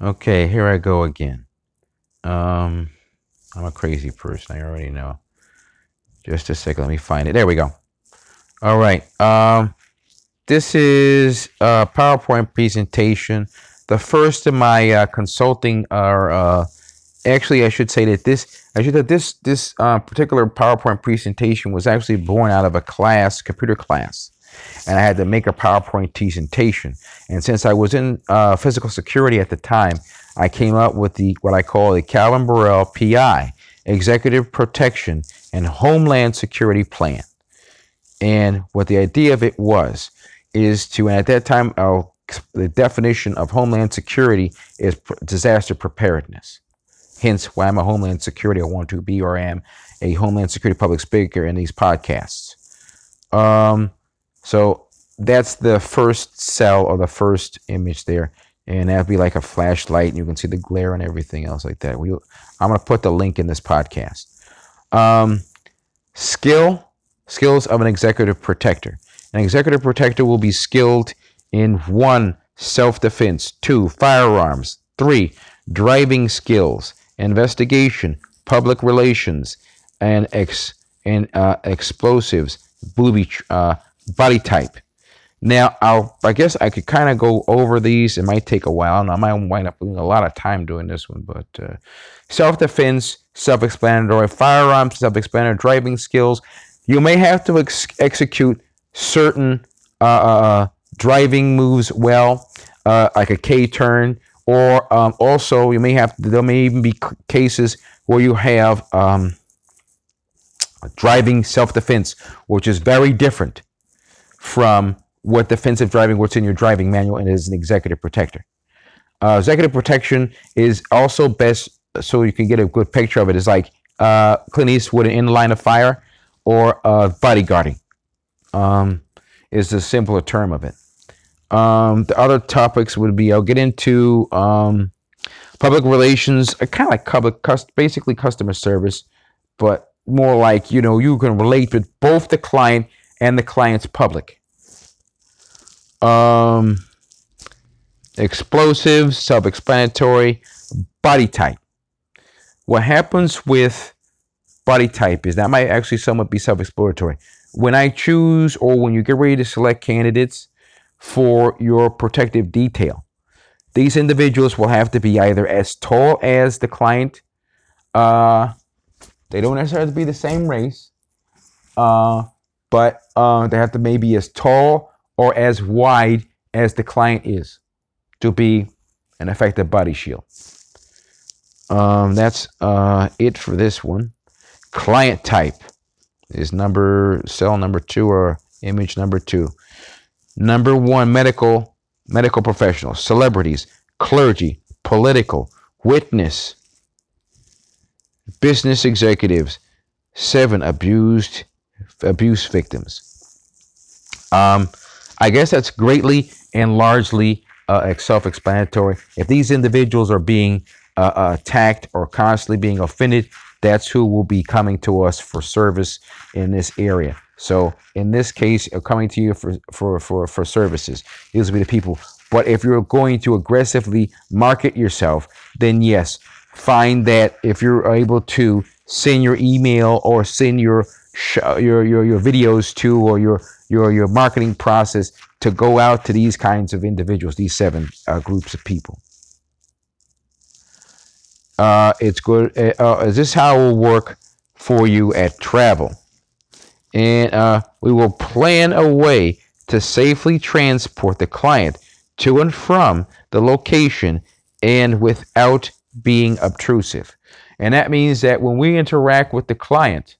Okay, here I go again. Um, I'm a crazy person. I already know. Just a second. Let me find it. There we go. All right. Um, this is a PowerPoint presentation. The first of my uh, consulting are uh, actually I should say that this I should that this this uh, particular PowerPoint presentation was actually born out of a class, computer class, and I had to make a PowerPoint presentation. And since I was in uh, physical security at the time, I came up with the what I call the Calvin Borel PI, Executive Protection and Homeland Security Plan. And what the idea of it was is to, and at that time, uh, the definition of Homeland Security is disaster preparedness. Hence, why I'm a Homeland Security, I want to be or am a Homeland Security public speaker in these podcasts. Um, so that's the first cell or the first image there. And that'd be like a flashlight, and you can see the glare and everything else like that. We, I'm going to put the link in this podcast. Um, skill, skills of an executive protector. An executive protector will be skilled in one, self defense, two, firearms, three, driving skills, investigation, public relations, and ex and uh, explosives, booby uh, body type. Now, I'll, I guess I could kind of go over these. It might take a while, and I might wind up losing a lot of time doing this one. But uh, self-defense, self-explanatory. Firearms, self-explanatory. Driving skills. You may have to ex- execute certain uh, uh, uh driving moves well, uh, like a K-turn, or um, also you may have. There may even be cases where you have um, driving self-defense, which is very different from what defensive driving, what's in your driving manual, and is an executive protector. Uh, executive protection is also best so you can get a good picture of it. it. Is like uh, Clint Eastwood in the line of fire or uh, bodyguarding um, is the simpler term of it. Um, the other topics would be I'll get into um, public relations, uh, kind of like public, basically customer service, but more like you know you can relate with both the client and the client's public um, explosives, self explanatory, body type. What happens with body type is that might actually somewhat be self explanatory. When I choose or when you get ready to select candidates for your protective detail, these individuals will have to be either as tall as the client, uh, they don't necessarily be the same race, uh, but uh, they have to maybe as tall or as wide as the client is to be an effective body shield. Um, that's uh, it for this one. Client type is number cell number two or image number two. Number one, medical medical professionals, celebrities, clergy, political, witness, business executives. Seven, abused abuse victims. Um, I guess that's greatly and largely uh, self-explanatory. If these individuals are being uh, uh, attacked or constantly being offended, that's who will be coming to us for service in this area. So in this case, uh, coming to you for for for for services, these will be the people. But if you're going to aggressively market yourself, then yes, find that if you're able to send your email or send your your your your videos to or your your your marketing process to go out to these kinds of individuals, these seven uh, groups of people. Uh, it's good. Uh, uh is this how it will work for you at travel? And uh, we will plan a way to safely transport the client to and from the location and without being obtrusive. And that means that when we interact with the client,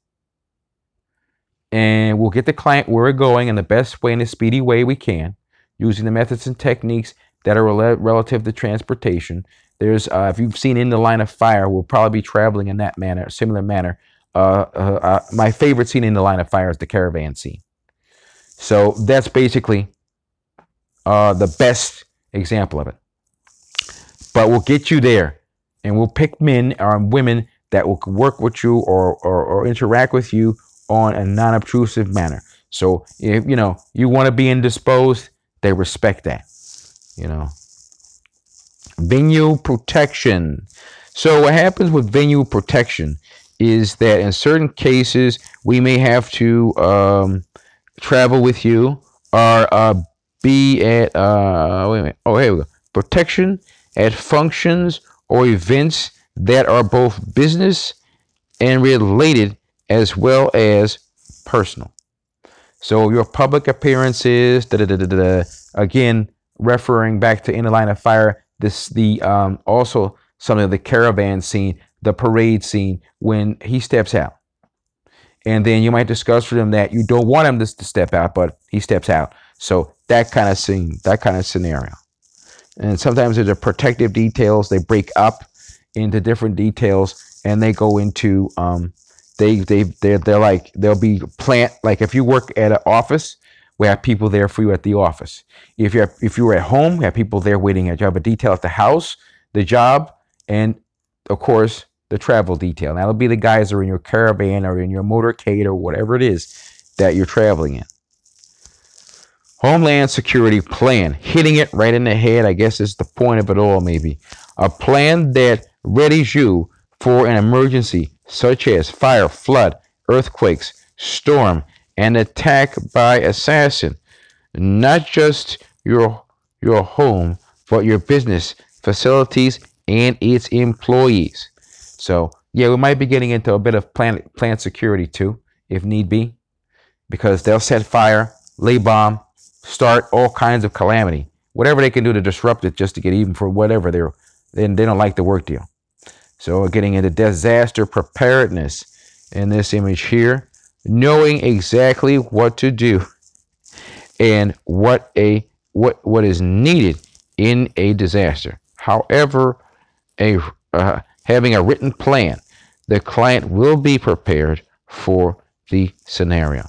and we'll get the client where we're going in the best way and the speedy way we can using the methods and techniques that are rel- relative to transportation. There's, uh, if you've seen In the Line of Fire, we'll probably be traveling in that manner, similar manner. Uh, uh, uh, my favorite scene in The Line of Fire is the caravan scene. So that's basically uh, the best example of it. But we'll get you there, and we'll pick men or women that will work with you or, or, or interact with you on a non-obtrusive manner. So if you know you want to be indisposed, they respect that. You know. venue protection. So what happens with venue protection is that in certain cases we may have to um, travel with you or uh, be at uh, wait a minute. Oh, here we go. Protection at functions or events that are both business and related as well as personal. So your public appearances, da, da, da, da, da, again, referring back to In the Line of Fire, this the um, also some of the caravan scene, the parade scene when he steps out. And then you might discuss with him that you don't want him to, to step out, but he steps out. So that kind of scene, that kind of scenario. And sometimes there's a protective details. They break up into different details and they go into um, they they they're, they're like they'll be plant like if you work at an office we have people there for you at the office. If you're if you were at home we have people there waiting at have a detail at the house the job and of course the travel detail. That'll be the guys that are in your caravan or in your motorcade or whatever it is that you're traveling in. Homeland Security Plan, hitting it right in the head, I guess is the point of it all, maybe. A plan that readies you for an emergency such as fire, flood, earthquakes, storm, and attack by assassin. Not just your, your home, but your business, facilities, and its employees. So, yeah, we might be getting into a bit of plant, plant security too, if need be, because they'll set fire, lay bomb, start all kinds of calamity, whatever they can do to disrupt it just to get even for whatever they're, then they don't like the work deal. So we're getting into disaster preparedness in this image here, knowing exactly what to do and what a what what is needed in a disaster. However, a uh, having a written plan, the client will be prepared for the scenario.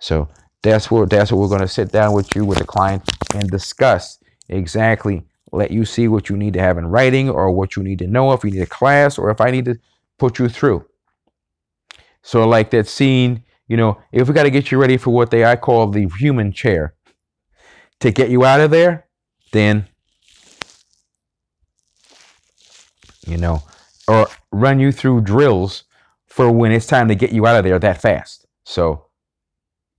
So that's what that's what we're going to sit down with you with the client and discuss exactly let you see what you need to have in writing or what you need to know if you need a class or if I need to put you through. So like that scene, you know, if we got to get you ready for what they I call the human chair to get you out of there, then you know, or run you through drills for when it's time to get you out of there that fast. So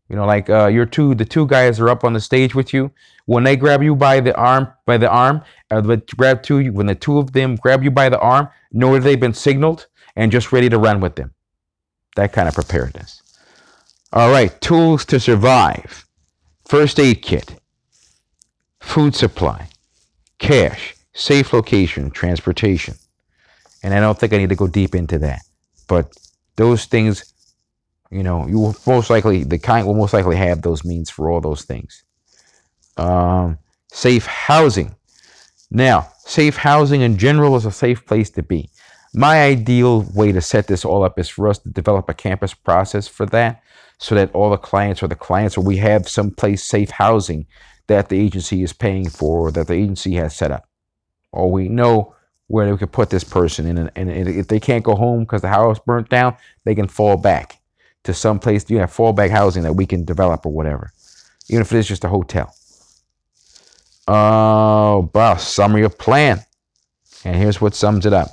you know, like uh, your two, the two guys are up on the stage with you. When they grab you by the arm, by the arm, uh, grab two. When the two of them grab you by the arm, know that they've been signaled and just ready to run with them. That kind of preparedness. All right, tools to survive: first aid kit, food supply, cash, safe location, transportation. And I don't think I need to go deep into that, but those things you know, you will most likely the kind will most likely have those means for all those things. Um, safe housing. Now, safe housing in general is a safe place to be. My ideal way to set this all up is for us to develop a campus process for that, so that all the clients or the clients or we have someplace safe housing that the agency is paying for or that the agency has set up, or we know where we could put this person in, and, if they can't go home because the house burnt down, they can fall back to some place you have fallback housing that we can develop or whatever, even if it is just a hotel. Oh, boss, summary of plan. And here's what sums it up.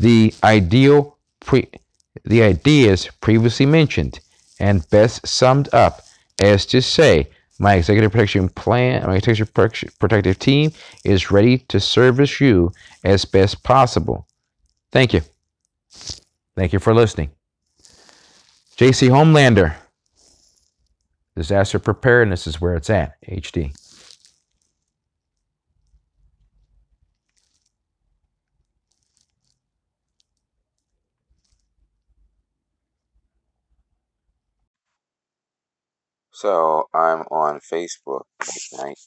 The ideal pre the ideas previously mentioned and best summed up as to say my executive protection plan, my executive protective team is ready to service you as best possible. Thank you. Thank you for listening. JC Homelander. Disaster preparedness is where it's at. HD. So I'm on Facebook night,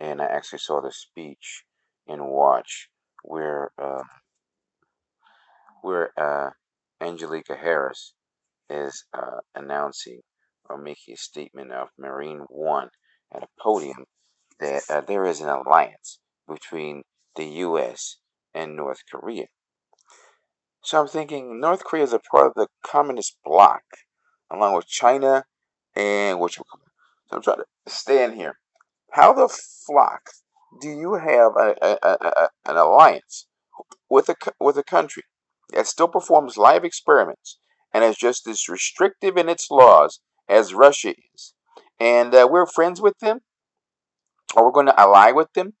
and I actually saw the speech in Watch where uh, where uh, Angelica Harris is uh, announcing or making a statement of Marine One at a podium that uh, there is an alliance between the U.S. and North Korea. So I'm thinking North Korea is a part of the communist bloc, along with China and which. So I'm trying to stand here. How the flock do you have a, a, a, an alliance with a with a country that still performs live experiments and is just as restrictive in its laws as Russia is, and uh, we're friends with them, or we're going to ally with them?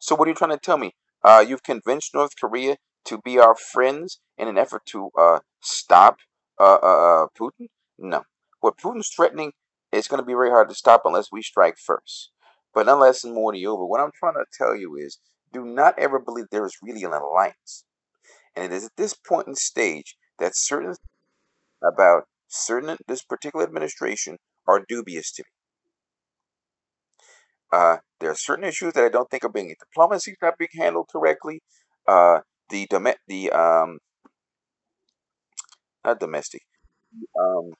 So what are you trying to tell me? Uh, you've convinced North Korea to be our friends in an effort to uh, stop uh, uh, uh, Putin? No. What Putin's threatening is going to be very hard to stop unless we strike first. But unless and more to you over, what I'm trying to tell you is do not ever believe there is really an alliance. And it is at this point in stage that certain about certain this particular administration are dubious to me. Uh, there are certain issues that I don't think are being diplomacy not being handled correctly. Uh, the the um, not domestic, um,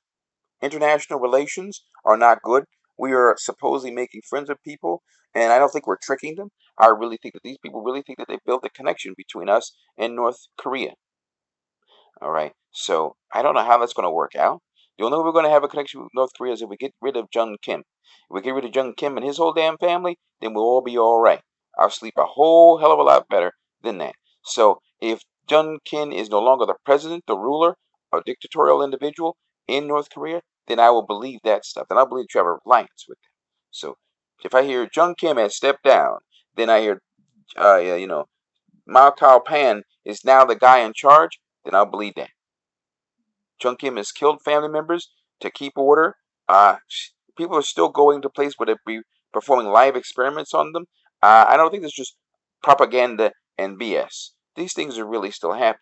international relations are not good. We are supposedly making friends with people, and I don't think we're tricking them. I really think that these people really think that they built a connection between us and North Korea. All right, so I don't know how that's going to work out. The only way we're going to have a connection with North Korea is if we get rid of Jung Kim. If we get rid of Jung Kim and his whole damn family, then we'll all be all right. I'll sleep a whole hell of a lot better than that. So if Jung Kim is no longer the president, the ruler, a dictatorial individual in North Korea, then I will believe that stuff. Then I believe a alliance with them. So if I hear Jung Kim has stepped down, then I hear, uh, you know, Mao Kao-pan is now the guy in charge, then I'll believe that. Jung Kim has killed family members to keep order. Uh, people are still going to places where they be performing live experiments on them. Uh, I don't think it's just propaganda and BS. These things are really still happening.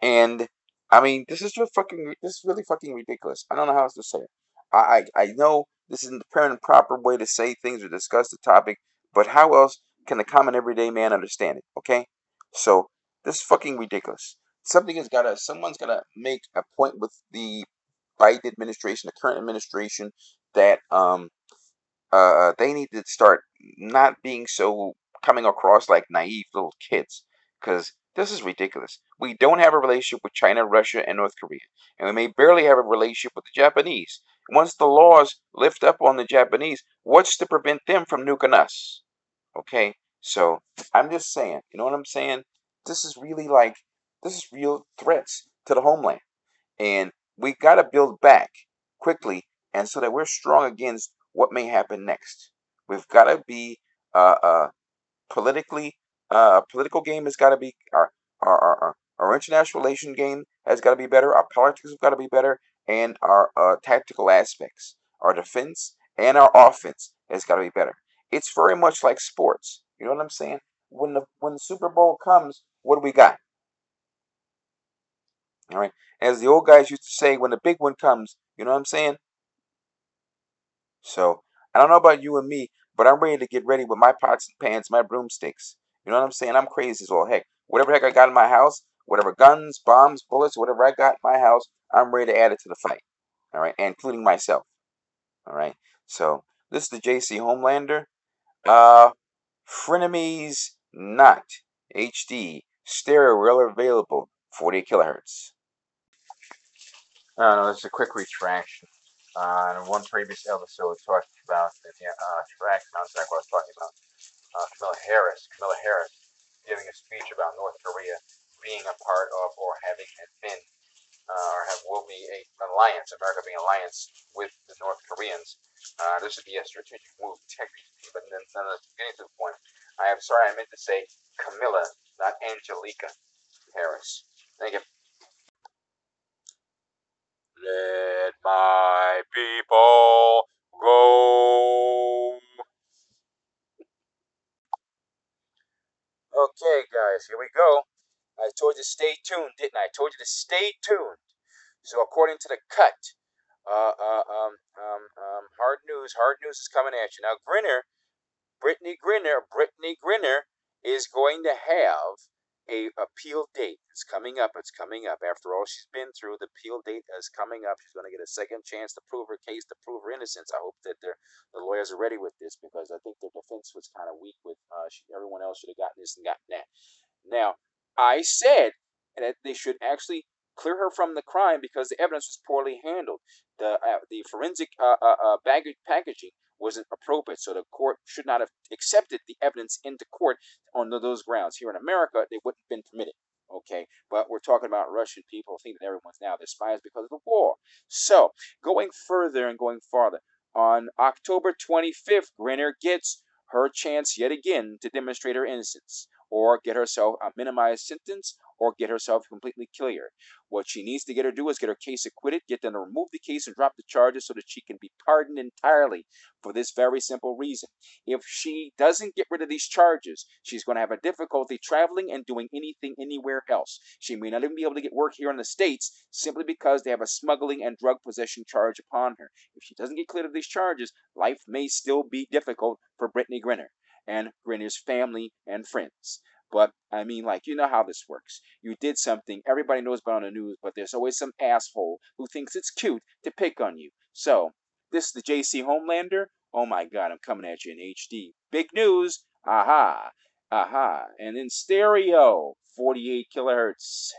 And I mean, this is just fucking. This is really fucking ridiculous. I don't know how else to say it. I I, I know this isn't the fair proper way to say things or discuss the topic, but how else can the common everyday man understand it? Okay, so this is fucking ridiculous. Something has got to. Someone's got to make a point with the Biden administration, the current administration, that um uh they need to start not being so coming across like naive little kids, because this is ridiculous. We don't have a relationship with China, Russia, and North Korea, and we may barely have a relationship with the Japanese. Once the laws lift up on the Japanese, what's to prevent them from nuking us? Okay, so I'm just saying, you know what I'm saying? This is really like, this is real threats to the homeland. And we got to build back quickly and so that we're strong against what may happen next. We've got to be uh, uh, politically uh, political game has got to be our, our our our international relation game has got to be better. Our politics have got to be better, and our uh, tactical aspects, our defense and our offense has got to be better. It's very much like sports. You know what I'm saying? When the when the Super Bowl comes, what do we got? All right. As the old guys used to say, when the big one comes, you know what I'm saying? So I don't know about you and me, but I'm ready to get ready with my pots and pans, my broomsticks. You know what I'm saying? I'm crazy as well. Heck, whatever heck I got in my house, whatever guns, bombs, bullets, whatever I got in my house, I'm ready to add it to the fight. All right, including myself. All right. So this is the JC Homelander. Uh, Frenemies Not HD stereo reel available 40 kilohertz. Uh, no, this is a quick retraction. Uh, in one previous episode, talked about the uh, track. What I was talking about uh, Kamala Harris, Kamala Harris giving a speech about North Korea being a part of or having been uh, or have will be a alliance, America being alliance with the North Koreans. Uh, this would be a strategic move, technically, but then, then getting to the point. I am sorry, I meant to say Camilla, not Angelica Harris. Thank you. Let my people go. Okay, guys, here we go. I told you to stay tuned, didn't I? I told you to stay tuned. So, according to the cut, uh, uh, um, um, um, hard news, hard news is coming at you. Now, Griner, Brittney Griner, Brittney Griner is going to have a appeal date. It's coming up. It's coming up. After all she's been through, the appeal date is coming up. She's going to get a second chance to prove her case, to prove her innocence. I hope that the lawyers are ready with this because I think their defense was kind of weak. With uh, she, everyone else should have gotten this and gotten that. Now, I said that they should actually clear her from the crime because the evidence was poorly handled. The uh, the forensic uh, uh, uh baggage packaging wasn't appropriate. So the court should not have accepted the evidence into court on those grounds. Here in America, they wouldn't have been permitted. Okay, but we're talking about Russian people think that everyone's now their spies because of the war. So going further and going farther, on October 25th, Griner gets her chance yet again to demonstrate her innocence or get herself a minimized sentence or get herself completely cleared. What she needs to get her to do is get her case acquitted, get them to remove the case and drop the charges so that she can be pardoned entirely for this very simple reason. If she doesn't get rid of these charges, she's going to have a difficulty traveling and doing anything anywhere else. She may not even be able to get work here in the States simply because they have a smuggling and drug possession charge upon her. If she doesn't get cleared of these charges, life may still be difficult for Brittney Griner and Griner's family and friends. But I mean, like, you know how this works. You did something, everybody knows about on the news, but there's always some asshole who thinks it's cute to pick on you. So, this is the JC Homelander. Oh my god, I'm coming at you in HD. Big news. Aha. Aha. And in stereo, 48 kilohertz.